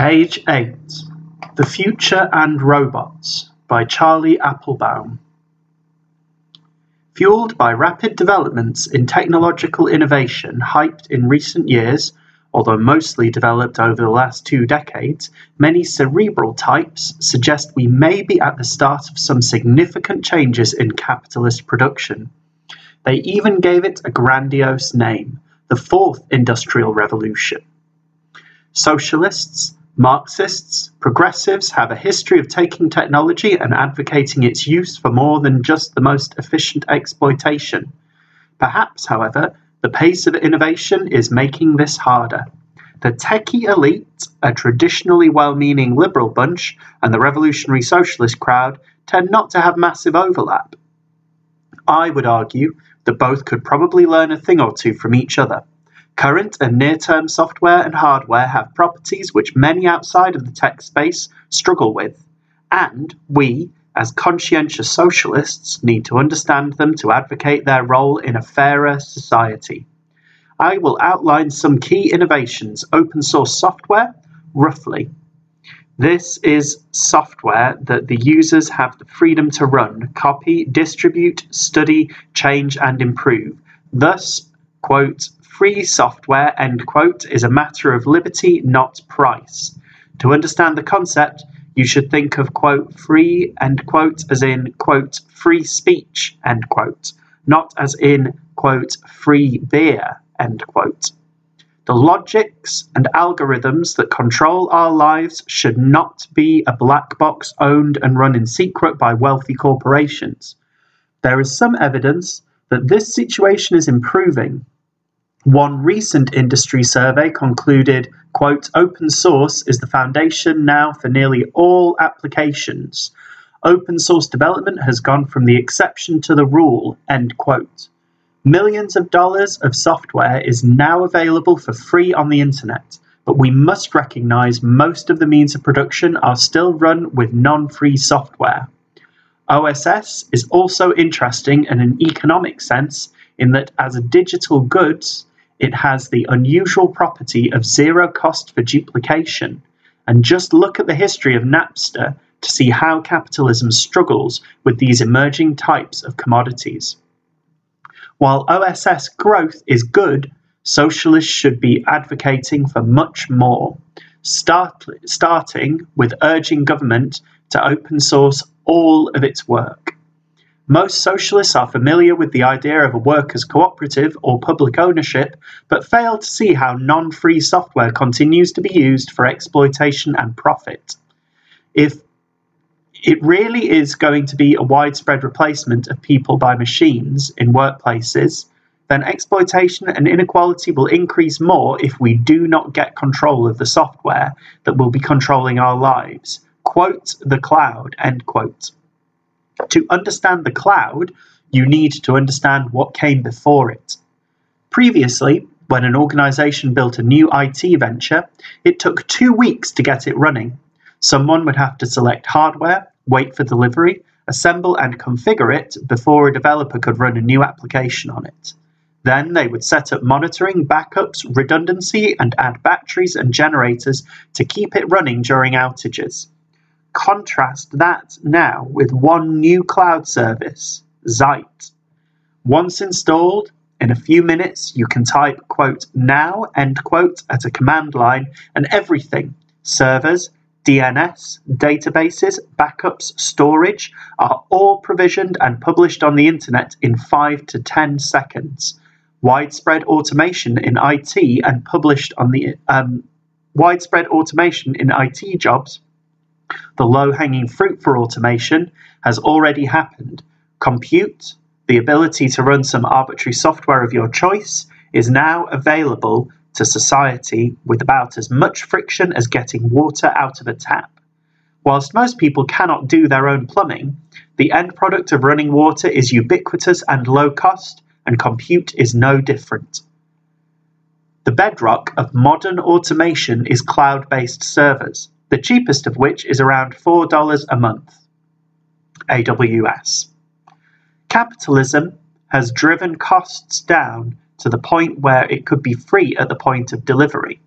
Page 8 The Future and Robots by Charlie Applebaum. Fueled by rapid developments in technological innovation hyped in recent years, although mostly developed over the last two decades, many cerebral types suggest we may be at the start of some significant changes in capitalist production. They even gave it a grandiose name the Fourth Industrial Revolution. Socialists, Marxists, progressives have a history of taking technology and advocating its use for more than just the most efficient exploitation. Perhaps, however, the pace of innovation is making this harder. The techie elite, a traditionally well meaning liberal bunch, and the revolutionary socialist crowd tend not to have massive overlap. I would argue that both could probably learn a thing or two from each other. Current and near-term software and hardware have properties which many outside of the tech space struggle with, and we, as conscientious socialists, need to understand them to advocate their role in a fairer society. I will outline some key innovations open source software roughly. This is software that the users have the freedom to run, copy, distribute, study, change, and improve. Thus, quote, free software, end quote, is a matter of liberty, not price. To understand the concept, you should think of quote free end quote as in quote free speech end quote, not as in quote free beer end quote. The logics and algorithms that control our lives should not be a black box owned and run in secret by wealthy corporations. There is some evidence that this situation is improving one recent industry survey concluded, quote, open source is the foundation now for nearly all applications. Open source development has gone from the exception to the rule, end quote. Millions of dollars of software is now available for free on the internet, but we must recognize most of the means of production are still run with non free software. OSS is also interesting in an economic sense in that as a digital goods, it has the unusual property of zero cost for duplication. And just look at the history of Napster to see how capitalism struggles with these emerging types of commodities. While OSS growth is good, socialists should be advocating for much more, start, starting with urging government to open source all of its work. Most socialists are familiar with the idea of a workers' cooperative or public ownership, but fail to see how non free software continues to be used for exploitation and profit. If it really is going to be a widespread replacement of people by machines in workplaces, then exploitation and inequality will increase more if we do not get control of the software that will be controlling our lives. Quote the cloud, end quote. To understand the cloud, you need to understand what came before it. Previously, when an organization built a new IT venture, it took two weeks to get it running. Someone would have to select hardware, wait for delivery, assemble and configure it before a developer could run a new application on it. Then they would set up monitoring, backups, redundancy, and add batteries and generators to keep it running during outages. Contrast that now with one new cloud service, Zeit. Once installed, in a few minutes you can type quote now end quote at a command line and everything servers, DNS, databases, backups, storage are all provisioned and published on the internet in 5 to 10 seconds. Widespread automation in IT and published on the um, widespread automation in IT jobs the low hanging fruit for automation has already happened. Compute, the ability to run some arbitrary software of your choice, is now available to society with about as much friction as getting water out of a tap. Whilst most people cannot do their own plumbing, the end product of running water is ubiquitous and low cost, and compute is no different. The bedrock of modern automation is cloud based servers the cheapest of which is around $4 a month. AWS. Capitalism has driven costs down to the point where it could be free at the point of delivery,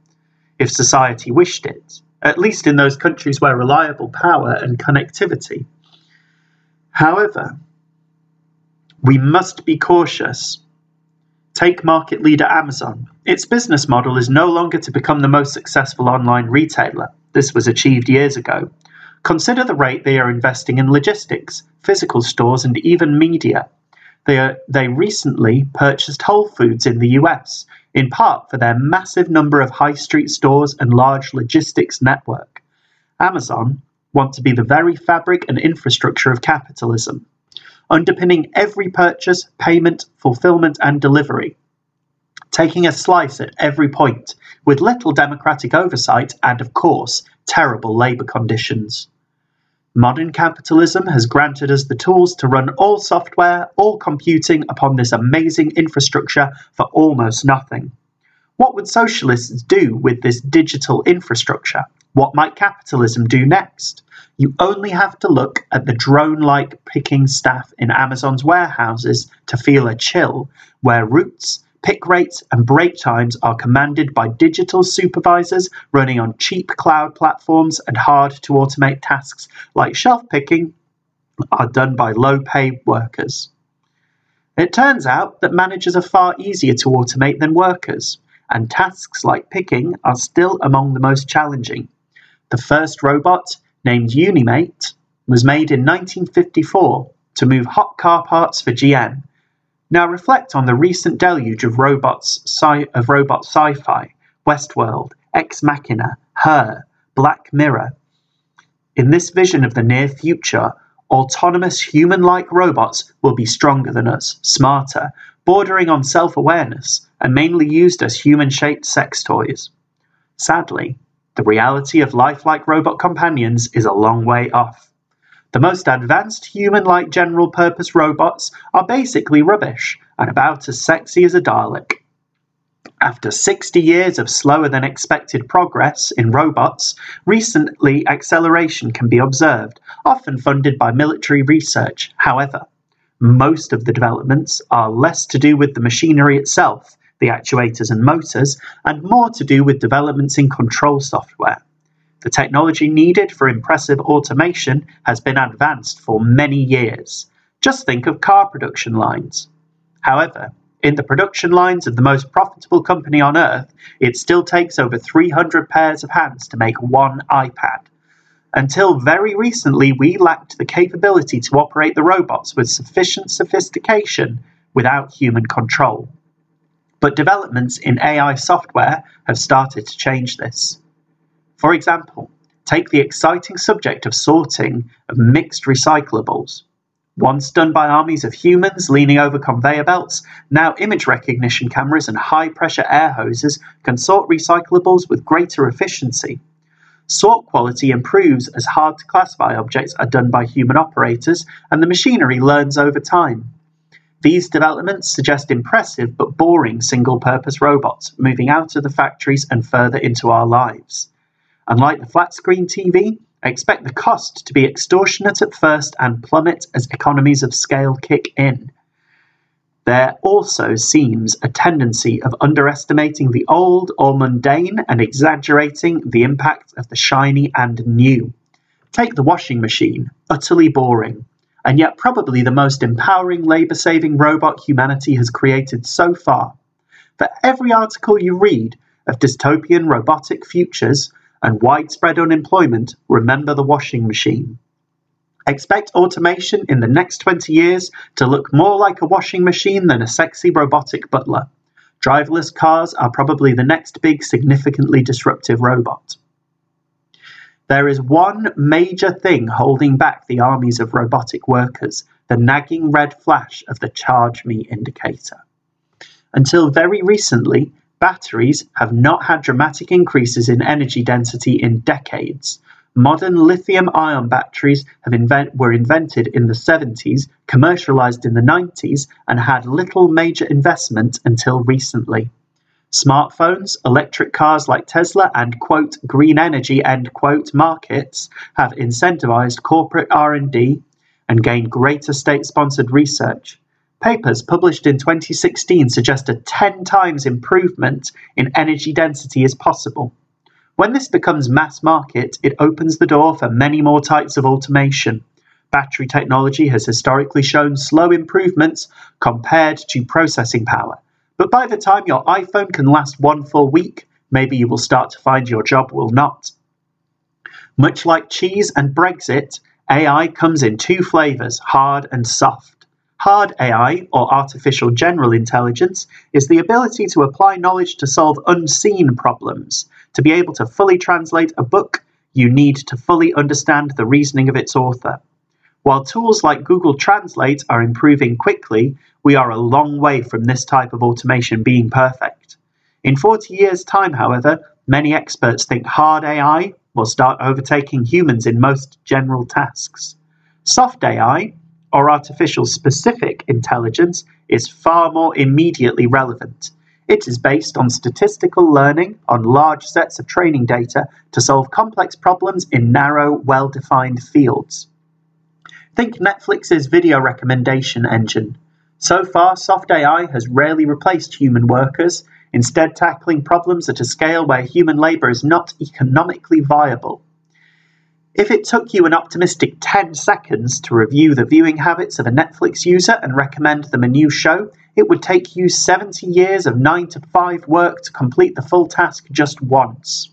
if society wished it, at least in those countries where reliable power and connectivity. However, we must be cautious. Take market leader Amazon. Its business model is no longer to become the most successful online retailer. This was achieved years ago. Consider the rate they are investing in logistics, physical stores, and even media. They, are, they recently purchased Whole Foods in the US, in part for their massive number of high street stores and large logistics network. Amazon want to be the very fabric and infrastructure of capitalism, underpinning every purchase, payment, fulfillment, and delivery, taking a slice at every point, with little democratic oversight and, of course, terrible labour conditions. Modern capitalism has granted us the tools to run all software, all computing upon this amazing infrastructure for almost nothing. What would socialists do with this digital infrastructure? What might capitalism do next? You only have to look at the drone like picking staff in Amazon's warehouses to feel a chill, where routes, Pick rates and break times are commanded by digital supervisors running on cheap cloud platforms, and hard to automate tasks like shelf picking are done by low paid workers. It turns out that managers are far easier to automate than workers, and tasks like picking are still among the most challenging. The first robot, named Unimate, was made in 1954 to move hot car parts for GM now reflect on the recent deluge of robots sci- of robot sci-fi, Westworld, Ex Machina, Her, Black Mirror. In this vision of the near future, autonomous human-like robots will be stronger than us, smarter, bordering on self-awareness, and mainly used as human-shaped sex toys. Sadly, the reality of lifelike robot companions is a long way off. The most advanced human-like general-purpose robots are basically rubbish and about as sexy as a Dalek. After 60 years of slower than expected progress in robots, recently acceleration can be observed, often funded by military research. However, most of the developments are less to do with the machinery itself, the actuators and motors, and more to do with developments in control software. The technology needed for impressive automation has been advanced for many years. Just think of car production lines. However, in the production lines of the most profitable company on earth, it still takes over 300 pairs of hands to make one iPad. Until very recently, we lacked the capability to operate the robots with sufficient sophistication without human control. But developments in AI software have started to change this. For example, take the exciting subject of sorting of mixed recyclables. Once done by armies of humans leaning over conveyor belts, now image recognition cameras and high pressure air hoses can sort recyclables with greater efficiency. Sort quality improves as hard to classify objects are done by human operators and the machinery learns over time. These developments suggest impressive but boring single purpose robots moving out of the factories and further into our lives. Unlike the flat screen TV, I expect the cost to be extortionate at first and plummet as economies of scale kick in. There also seems a tendency of underestimating the old or mundane and exaggerating the impact of the shiny and new. Take the washing machine, utterly boring, and yet probably the most empowering labour saving robot humanity has created so far. For every article you read of dystopian robotic futures, and widespread unemployment, remember the washing machine. Expect automation in the next 20 years to look more like a washing machine than a sexy robotic butler. Driverless cars are probably the next big, significantly disruptive robot. There is one major thing holding back the armies of robotic workers the nagging red flash of the charge me indicator. Until very recently, Batteries have not had dramatic increases in energy density in decades. Modern lithium-ion batteries invent, were invented in the 70s, commercialized in the 90s, and had little major investment until recently. Smartphones, electric cars like Tesla, and quote green energy end quote markets have incentivized corporate R&D and gained greater state-sponsored research. Papers published in 2016 suggest a 10 times improvement in energy density is possible. When this becomes mass market, it opens the door for many more types of automation. Battery technology has historically shown slow improvements compared to processing power. But by the time your iPhone can last one full week, maybe you will start to find your job will not. Much like cheese and Brexit, AI comes in two flavors hard and soft. Hard AI, or artificial general intelligence, is the ability to apply knowledge to solve unseen problems. To be able to fully translate a book, you need to fully understand the reasoning of its author. While tools like Google Translate are improving quickly, we are a long way from this type of automation being perfect. In 40 years' time, however, many experts think hard AI will start overtaking humans in most general tasks. Soft AI, or artificial specific intelligence is far more immediately relevant. It is based on statistical learning on large sets of training data to solve complex problems in narrow, well defined fields. Think Netflix's video recommendation engine. So far, soft AI has rarely replaced human workers, instead, tackling problems at a scale where human labor is not economically viable. If it took you an optimistic 10 seconds to review the viewing habits of a Netflix user and recommend them a new show, it would take you 70 years of 9 to 5 work to complete the full task just once.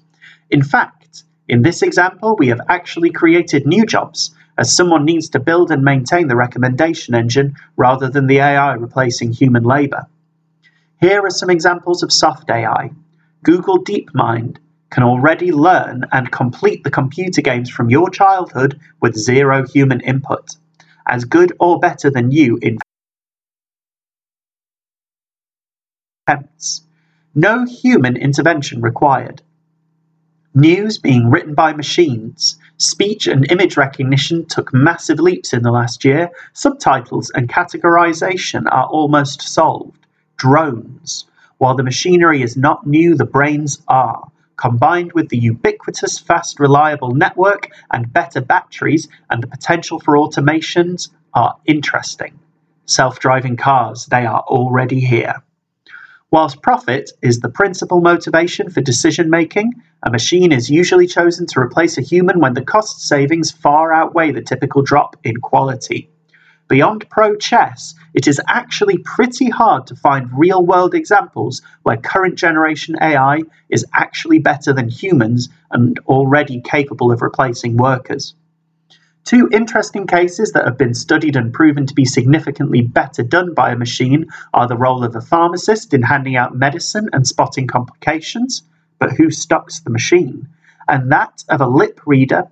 In fact, in this example, we have actually created new jobs, as someone needs to build and maintain the recommendation engine rather than the AI replacing human labor. Here are some examples of soft AI. Google DeepMind can already learn and complete the computer games from your childhood with zero human input, as good or better than you in attempts. No human intervention required. News being written by machines. Speech and image recognition took massive leaps in the last year. Subtitles and categorization are almost solved. Drones. While the machinery is not new, the brains are combined with the ubiquitous, fast, reliable network and better batteries and the potential for automations, are interesting. Self driving cars, they are already here. Whilst profit is the principal motivation for decision making, a machine is usually chosen to replace a human when the cost savings far outweigh the typical drop in quality. Beyond pro chess, it is actually pretty hard to find real world examples where current generation AI is actually better than humans and already capable of replacing workers. Two interesting cases that have been studied and proven to be significantly better done by a machine are the role of a pharmacist in handing out medicine and spotting complications, but who stocks the machine, and that of a lip reader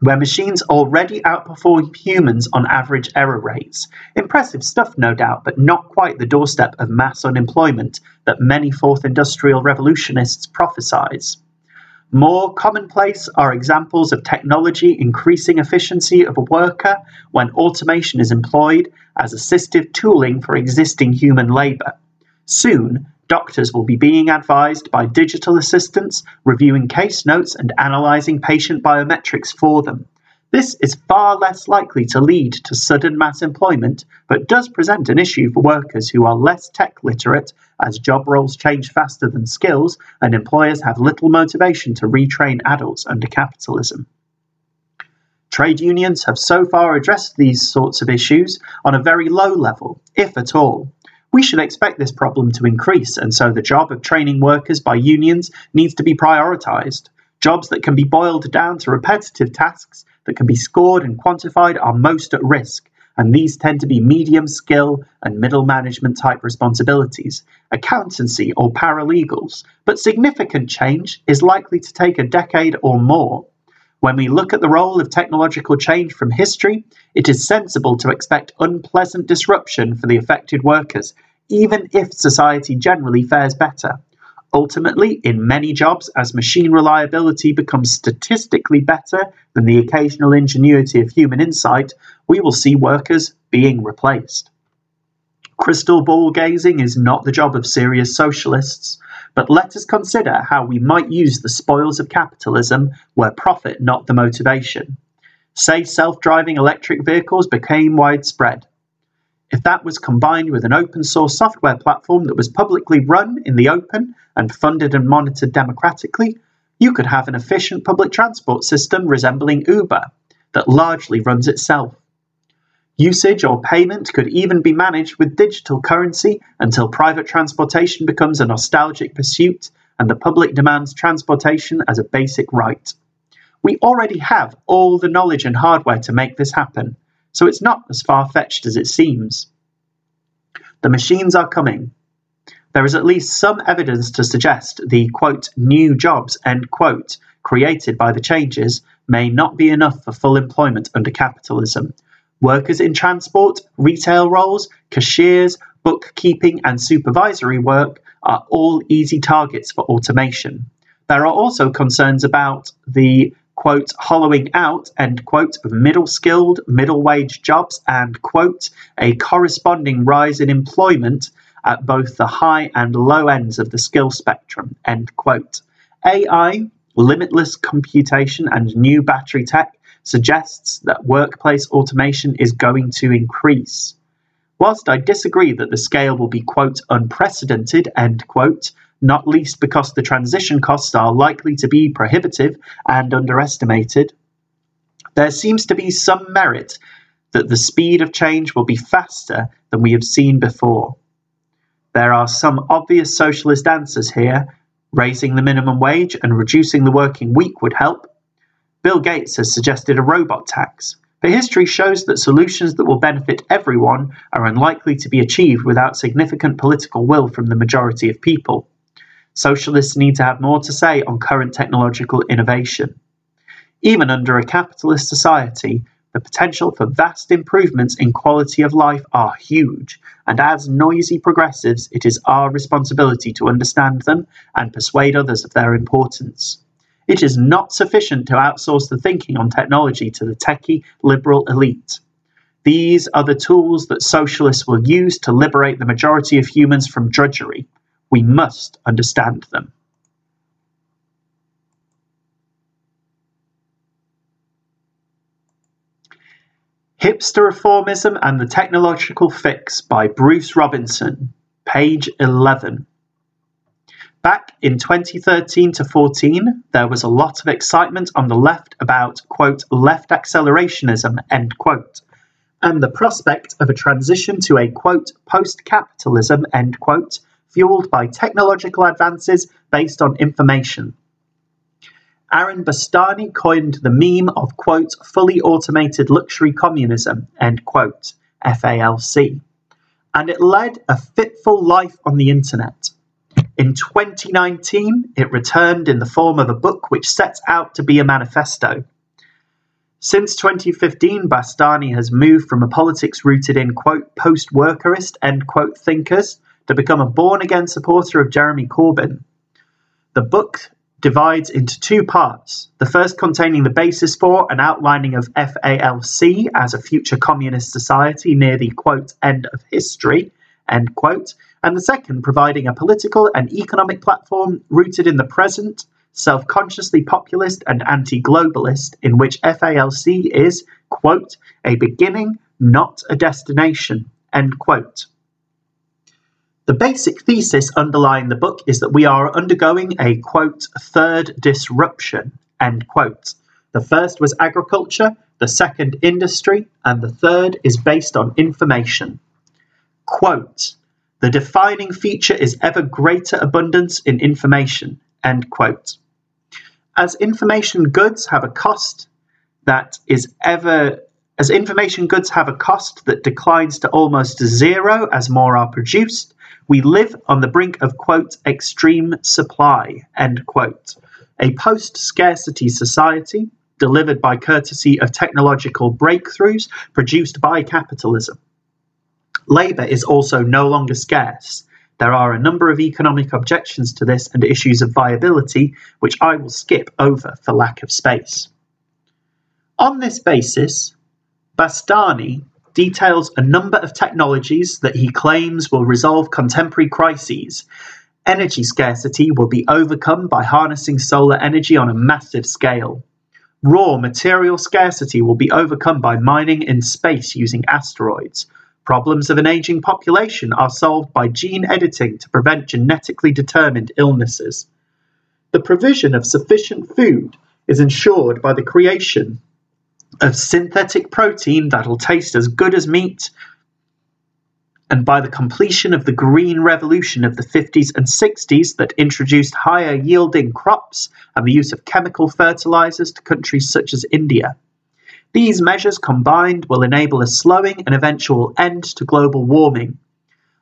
where machines already outperform humans on average error rates. Impressive stuff, no doubt, but not quite the doorstep of mass unemployment that many fourth industrial revolutionists prophesize. More commonplace are examples of technology increasing efficiency of a worker when automation is employed as assistive tooling for existing human labor. Soon, doctors will be being advised by digital assistants, reviewing case notes and analyzing patient biometrics for them. This is far less likely to lead to sudden mass employment, but does present an issue for workers who are less tech literate as job roles change faster than skills and employers have little motivation to retrain adults under capitalism. Trade unions have so far addressed these sorts of issues on a very low level, if at all. We should expect this problem to increase, and so the job of training workers by unions needs to be prioritised. Jobs that can be boiled down to repetitive tasks that can be scored and quantified are most at risk, and these tend to be medium skill and middle management type responsibilities, accountancy or paralegals, but significant change is likely to take a decade or more. When we look at the role of technological change from history, it is sensible to expect unpleasant disruption for the affected workers, even if society generally fares better. Ultimately, in many jobs, as machine reliability becomes statistically better than the occasional ingenuity of human insight, we will see workers being replaced. Crystal ball gazing is not the job of serious socialists, but let us consider how we might use the spoils of capitalism where profit not the motivation. Say self driving electric vehicles became widespread. If that was combined with an open source software platform that was publicly run in the open and funded and monitored democratically, You could have an efficient public transport system resembling Uber that largely runs itself. Usage or payment could even be managed with digital currency until private transportation becomes a nostalgic pursuit and the public demands transportation as a basic right. We already have all the knowledge and hardware to make this happen, so it's not as far fetched as it seems. The machines are coming. There is at least some evidence to suggest the quote, new jobs end quote, created by the changes may not be enough for full employment under capitalism. Workers in transport, retail roles, cashiers, bookkeeping, and supervisory work are all easy targets for automation. There are also concerns about the quote, hollowing out, end quote, of middle skilled, middle wage jobs and, quote, a corresponding rise in employment at both the high and low ends of the skill spectrum, end quote. AI, limitless computation, and new battery tech suggests that workplace automation is going to increase. Whilst I disagree that the scale will be, quote, unprecedented, end quote, not least because the transition costs are likely to be prohibitive and underestimated. There seems to be some merit that the speed of change will be faster than we have seen before. There are some obvious socialist answers here. Raising the minimum wage and reducing the working week would help. Bill Gates has suggested a robot tax, but history shows that solutions that will benefit everyone are unlikely to be achieved without significant political will from the majority of people. Socialists need to have more to say on current technological innovation. Even under a capitalist society, the potential for vast improvements in quality of life are huge, and as noisy progressives, it is our responsibility to understand them and persuade others of their importance. It is not sufficient to outsource the thinking on technology to the techie liberal elite. These are the tools that socialists will use to liberate the majority of humans from drudgery, we must understand them. Hipster Reformism and the Technological Fix by Bruce Robinson, page 11. Back in 2013 to 14, there was a lot of excitement on the left about, quote, left accelerationism, end quote, and the prospect of a transition to a, quote, post capitalism, end quote, fueled by technological advances based on information. Aaron Bastani coined the meme of, quote, fully automated luxury communism, end quote, FALC, and it led a fitful life on the internet. In 2019, it returned in the form of a book which sets out to be a manifesto. Since 2015, Bastani has moved from a politics rooted in, quote, post workerist, end quote, thinkers to become a born again supporter of Jeremy Corbyn. The book divides into two parts. The first containing the basis for and outlining of FALC as a future communist society near the quote end of history, end quote, and the second providing a political and economic platform rooted in the present, self consciously populist and anti globalist, in which FALC is, quote, a beginning, not a destination, end quote. The basic thesis underlying the book is that we are undergoing a quote third disruption end quote. The first was agriculture, the second industry, and the third is based on information. Quote The defining feature is ever greater abundance in information. End quote. As information goods have a cost that is ever as information goods have a cost that declines to almost zero as more are produced, we live on the brink of, quote, extreme supply, end quote. A post scarcity society delivered by courtesy of technological breakthroughs produced by capitalism. Labour is also no longer scarce. There are a number of economic objections to this and issues of viability, which I will skip over for lack of space. On this basis, Bastani details a number of technologies that he claims will resolve contemporary crises. Energy scarcity will be overcome by harnessing solar energy on a massive scale. Raw material scarcity will be overcome by mining in space using asteroids. Problems of an aging population are solved by gene editing to prevent genetically determined illnesses. The provision of sufficient food is ensured by the creation of synthetic protein that'll taste as good as meat, and by the completion of the green revolution of the 50s and 60s that introduced higher yielding crops and the use of chemical fertilizers to countries such as India. These measures combined will enable a slowing and eventual end to global warming.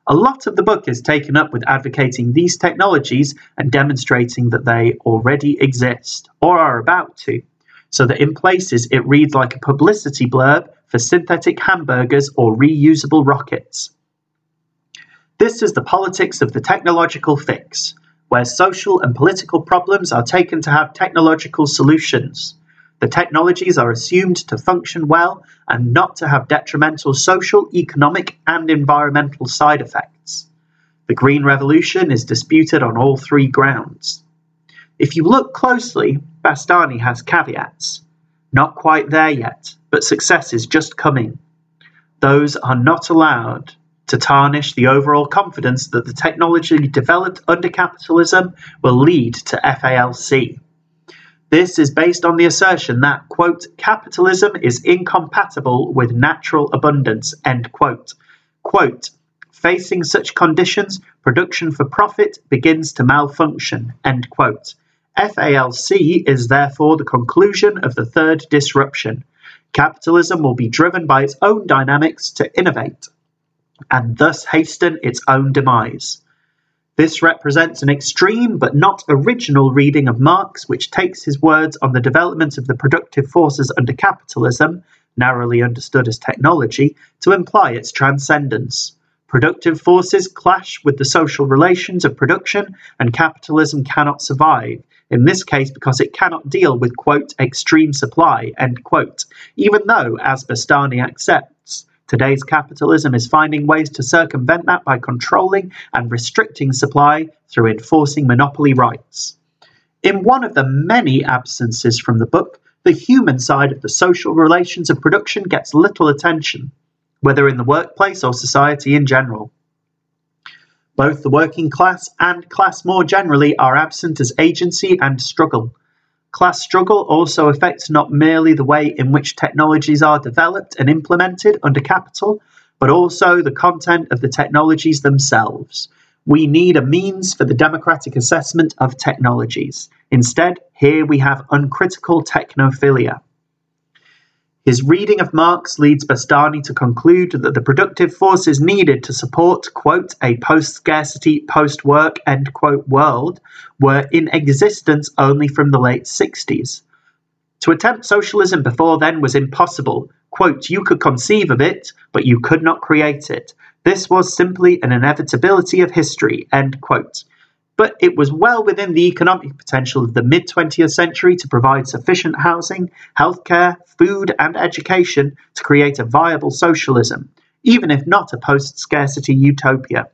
A lot of the book is taken up with advocating these technologies and demonstrating that they already exist or are about to, so that in places it reads like a publicity blurb for synthetic hamburgers or reusable rockets. This is the politics of the technological fix, where social and political problems are taken to have technological solutions. The technologies are assumed to function well and not to have detrimental social, economic, and environmental side effects. The Green Revolution is disputed on all three grounds. If you look closely, Bastani has caveats. Not quite there yet, but success is just coming. Those are not allowed to tarnish the overall confidence that the technology developed under capitalism will lead to FALC. This is based on the assertion that, quote, capitalism is incompatible with natural abundance, end quote. Quote, facing such conditions, production for profit begins to malfunction, end quote. FALC is therefore the conclusion of the third disruption. Capitalism will be driven by its own dynamics to innovate, and thus hasten its own demise. This represents an extreme but not original reading of Marx, which takes his words on the development of the productive forces under capitalism, narrowly understood as technology, to imply its transcendence. Productive forces clash with the social relations of production, and capitalism cannot survive. In this case, because it cannot deal with, quote, extreme supply, end quote, even though, as Bastani accepts, Today's capitalism is finding ways to circumvent that by controlling and restricting supply through enforcing monopoly rights. In one of the many absences from the book, the human side of the social relations of production gets little attention, whether in the workplace or society in general. Both the working class and class more generally are absent as agency and struggle. Class struggle also affects not merely the way in which technologies are developed and implemented under capital, but also the content of the technologies themselves. We need a means for the democratic assessment of technologies. Instead, here we have uncritical technophilia. His reading of Marx leads Bastani to conclude that the productive forces needed to support, quote, a post scarcity, post work, end quote, world were in existence only from the late 60s. To attempt socialism before then was impossible. Quote, you could conceive of it, but you could not create it. This was simply an inevitability of history, end quote but it was well within the economic potential of the mid 20th century to provide sufficient housing, healthcare, food, and education to create a viable socialism, even if not a post scarcity utopia.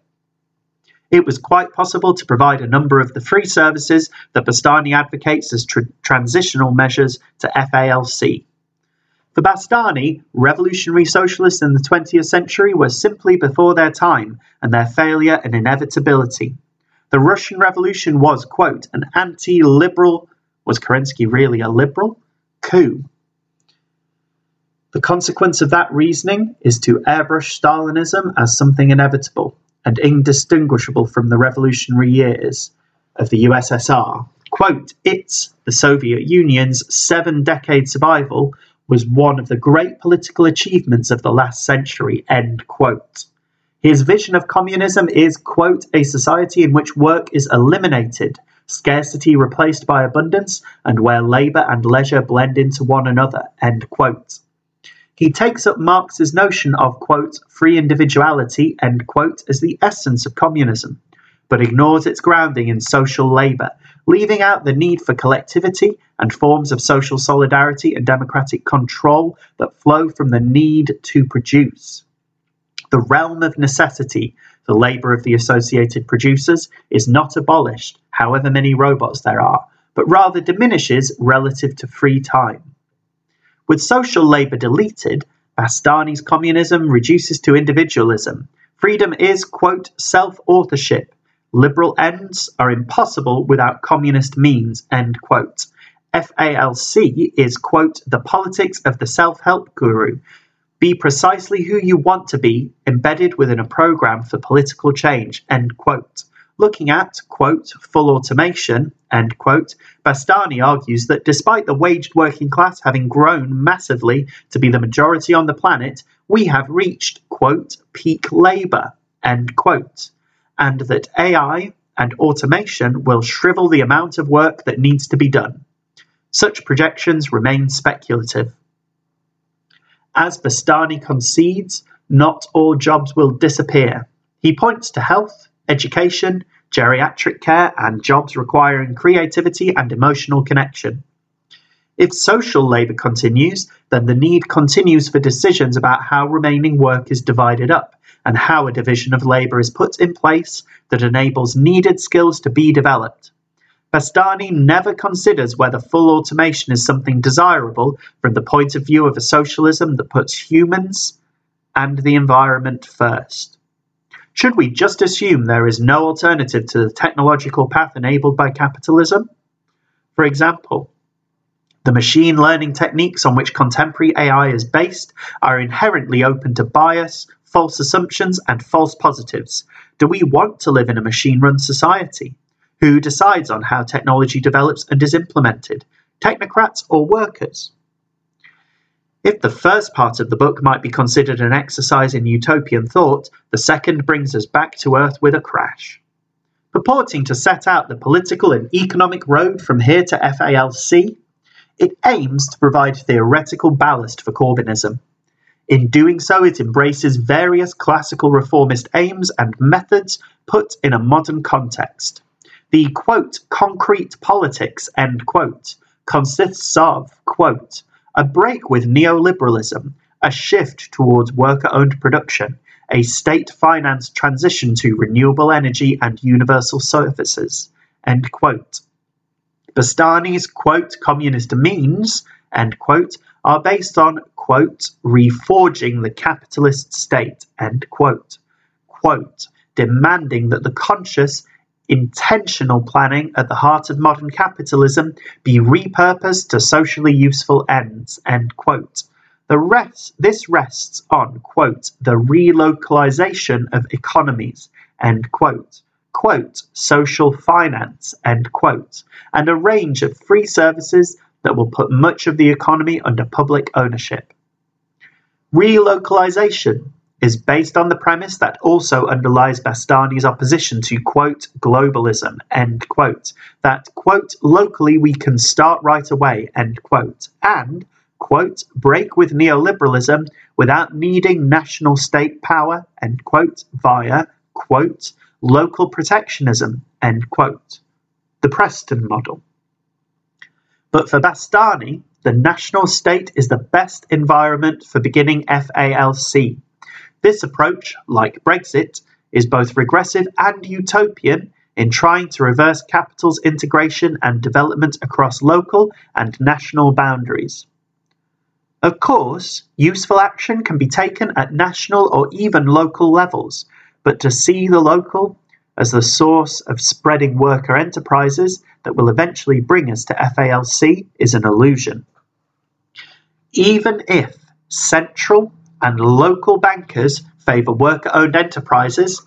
It was quite possible to provide a number of the free services that Bastani advocates as tra- transitional measures to FALC. For Bastani, revolutionary socialists in the 20th century were simply before their time and their failure an inevitability. The Russian Revolution was, quote, an anti liberal, was Kerensky really a liberal? Coup. The consequence of that reasoning is to airbrush Stalinism as something inevitable and indistinguishable from the revolutionary years of the USSR. Quote, its, the Soviet Union's, seven decade survival was one of the great political achievements of the last century, end quote. His vision of communism is, quote, a society in which work is eliminated, scarcity replaced by abundance, and where labor and leisure blend into one another, end quote. He takes up Marx's notion of, quote, free individuality, end quote, as the essence of communism, but ignores its grounding in social labor, leaving out the need for collectivity and forms of social solidarity and democratic control that flow from the need to produce. The realm of necessity, the labour of the associated producers, is not abolished, however many robots there are, but rather diminishes relative to free time. With social labour deleted, Bastani's communism reduces to individualism. Freedom is, quote, self authorship, Liberal ends are impossible without communist means. End quote. FALC is, quote, the politics of the self help guru. Be precisely who you want to be, embedded within a program for political change, end quote. Looking at, quote, full automation, end quote, Bastani argues that despite the waged working class having grown massively to be the majority on the planet, we have reached, quote, peak labour, end quote, and that AI and automation will shrivel the amount of work that needs to be done. Such projections remain speculative. As Bastani concedes, not all jobs will disappear. He points to health, education, geriatric care, and jobs requiring creativity and emotional connection. If social labour continues, then the need continues for decisions about how remaining work is divided up and how a division of labour is put in place that enables needed skills to be developed. Bastani never considers whether full automation is something desirable from the point of view of a socialism that puts humans and the environment first. Should we just assume there is no alternative to the technological path enabled by capitalism? For example, the machine learning techniques on which contemporary AI is based are inherently open to bias, false assumptions, and false positives. Do we want to live in a machine run society? Who decides on how technology develops and is implemented? Technocrats or workers? If the first part of the book might be considered an exercise in utopian thought, the second brings us back to earth with a crash. Purporting to set out the political and economic road from here to FALC, it aims to provide theoretical ballast for Corbynism. In doing so, it embraces various classical reformist aims and methods put in a modern context. The quote, concrete politics, end quote, consists of, quote, a break with neoliberalism, a shift towards worker owned production, a state financed transition to renewable energy and universal services. End quote. Bastani's quote, communist means, end quote, are based on, quote, reforging the capitalist state, end quote. Quote, demanding that the conscious intentional planning at the heart of modern capitalism be repurposed to socially useful ends. End quote. The rest, this rests on, quote, the relocalization of economies, end quote, quote, social finance, end quote, and a range of free services that will put much of the economy under public ownership. Relocalization is based on the premise that also underlies Bastani's opposition to, quote, globalism, end quote, that, quote, locally we can start right away, end quote, and, quote, break with neoliberalism without needing national state power, end quote, via, quote, local protectionism, end quote, the Preston model. But for Bastani, the national state is the best environment for beginning FALC, this approach, like Brexit, is both regressive and utopian in trying to reverse capital's integration and development across local and national boundaries. Of course, useful action can be taken at national or even local levels, but to see the local as the source of spreading worker enterprises that will eventually bring us to FALC is an illusion. Even if central and local bankers favour worker owned enterprises,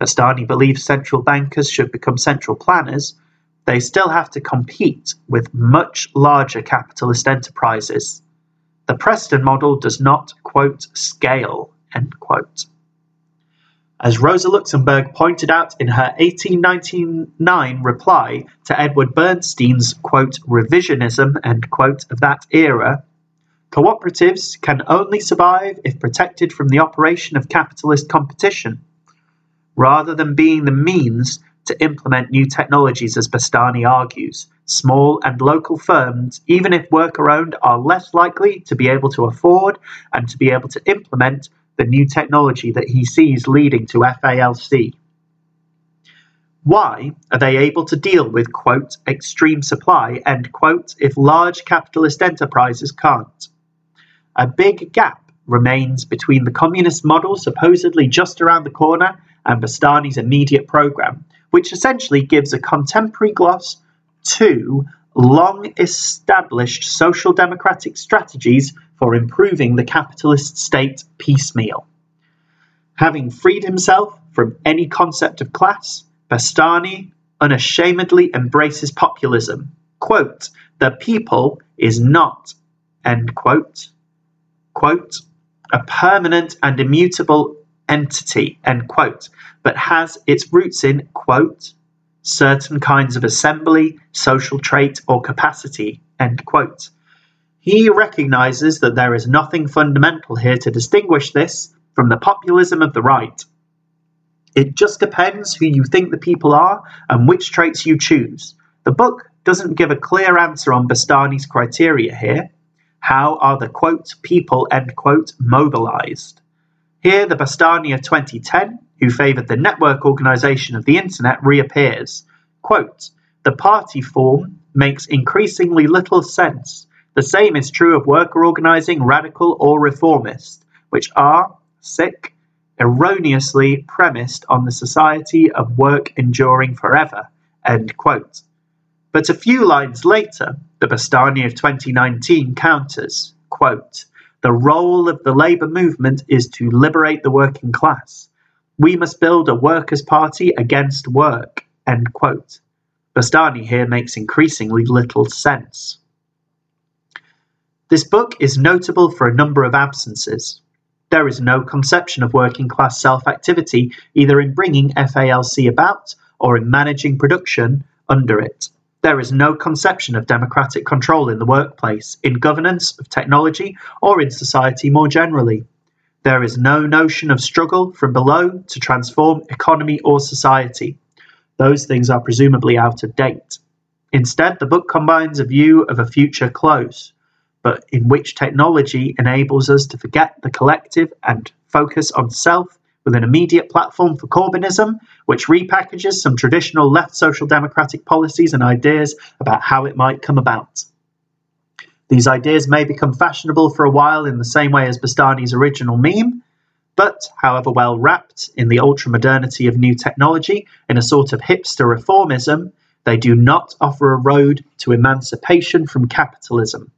Bastani believes central bankers should become central planners, they still have to compete with much larger capitalist enterprises. The Preston model does not, quote, scale, end quote. As Rosa Luxemburg pointed out in her 1899 reply to Edward Bernstein's, quote, revisionism, end quote, of that era, Cooperatives can only survive if protected from the operation of capitalist competition, rather than being the means to implement new technologies, as Bastani argues. Small and local firms, even if worker owned, are less likely to be able to afford and to be able to implement the new technology that he sees leading to FALC. Why are they able to deal with, quote, extreme supply, end quote, if large capitalist enterprises can't? A big gap remains between the communist model supposedly just around the corner and Bastani's immediate program, which essentially gives a contemporary gloss to long established social democratic strategies for improving the capitalist state piecemeal. Having freed himself from any concept of class, Bastani unashamedly embraces populism. Quote, the people is not, end quote, quote, a permanent and immutable entity, end quote, but has its roots in, quote, certain kinds of assembly, social trait, or capacity, end quote. He recognizes that there is nothing fundamental here to distinguish this from the populism of the right. It just depends who you think the people are and which traits you choose. The book doesn't give a clear answer on Bastani's criteria here. How are the quote people end quote mobilized? Here, the Bastani of 2010, who favoured the network organisation of the internet, reappears. Quote, the party form makes increasingly little sense. The same is true of worker organising, radical or reformist, which are, sic, erroneously premised on the society of work enduring forever. End quote. But a few lines later, the Bastani of 2019 counters, quote, the role of the labour movement is to liberate the working class. We must build a workers' party against work. End quote. Bastani here makes increasingly little sense. This book is notable for a number of absences. There is no conception of working class self activity either in bringing FALC about or in managing production under it. There is no conception of democratic control in the workplace, in governance, of technology, or in society more generally. There is no notion of struggle from below to transform economy or society. Those things are presumably out of date. Instead, the book combines a view of a future close, but in which technology enables us to forget the collective and focus on self with an immediate platform for Corbynism, which repackages some traditional left social democratic policies and ideas about how it might come about. These ideas may become fashionable for a while in the same way as Bastani's original meme, but, however well wrapped in the ultra modernity of new technology, in a sort of hipster reformism, they do not offer a road to emancipation from capitalism.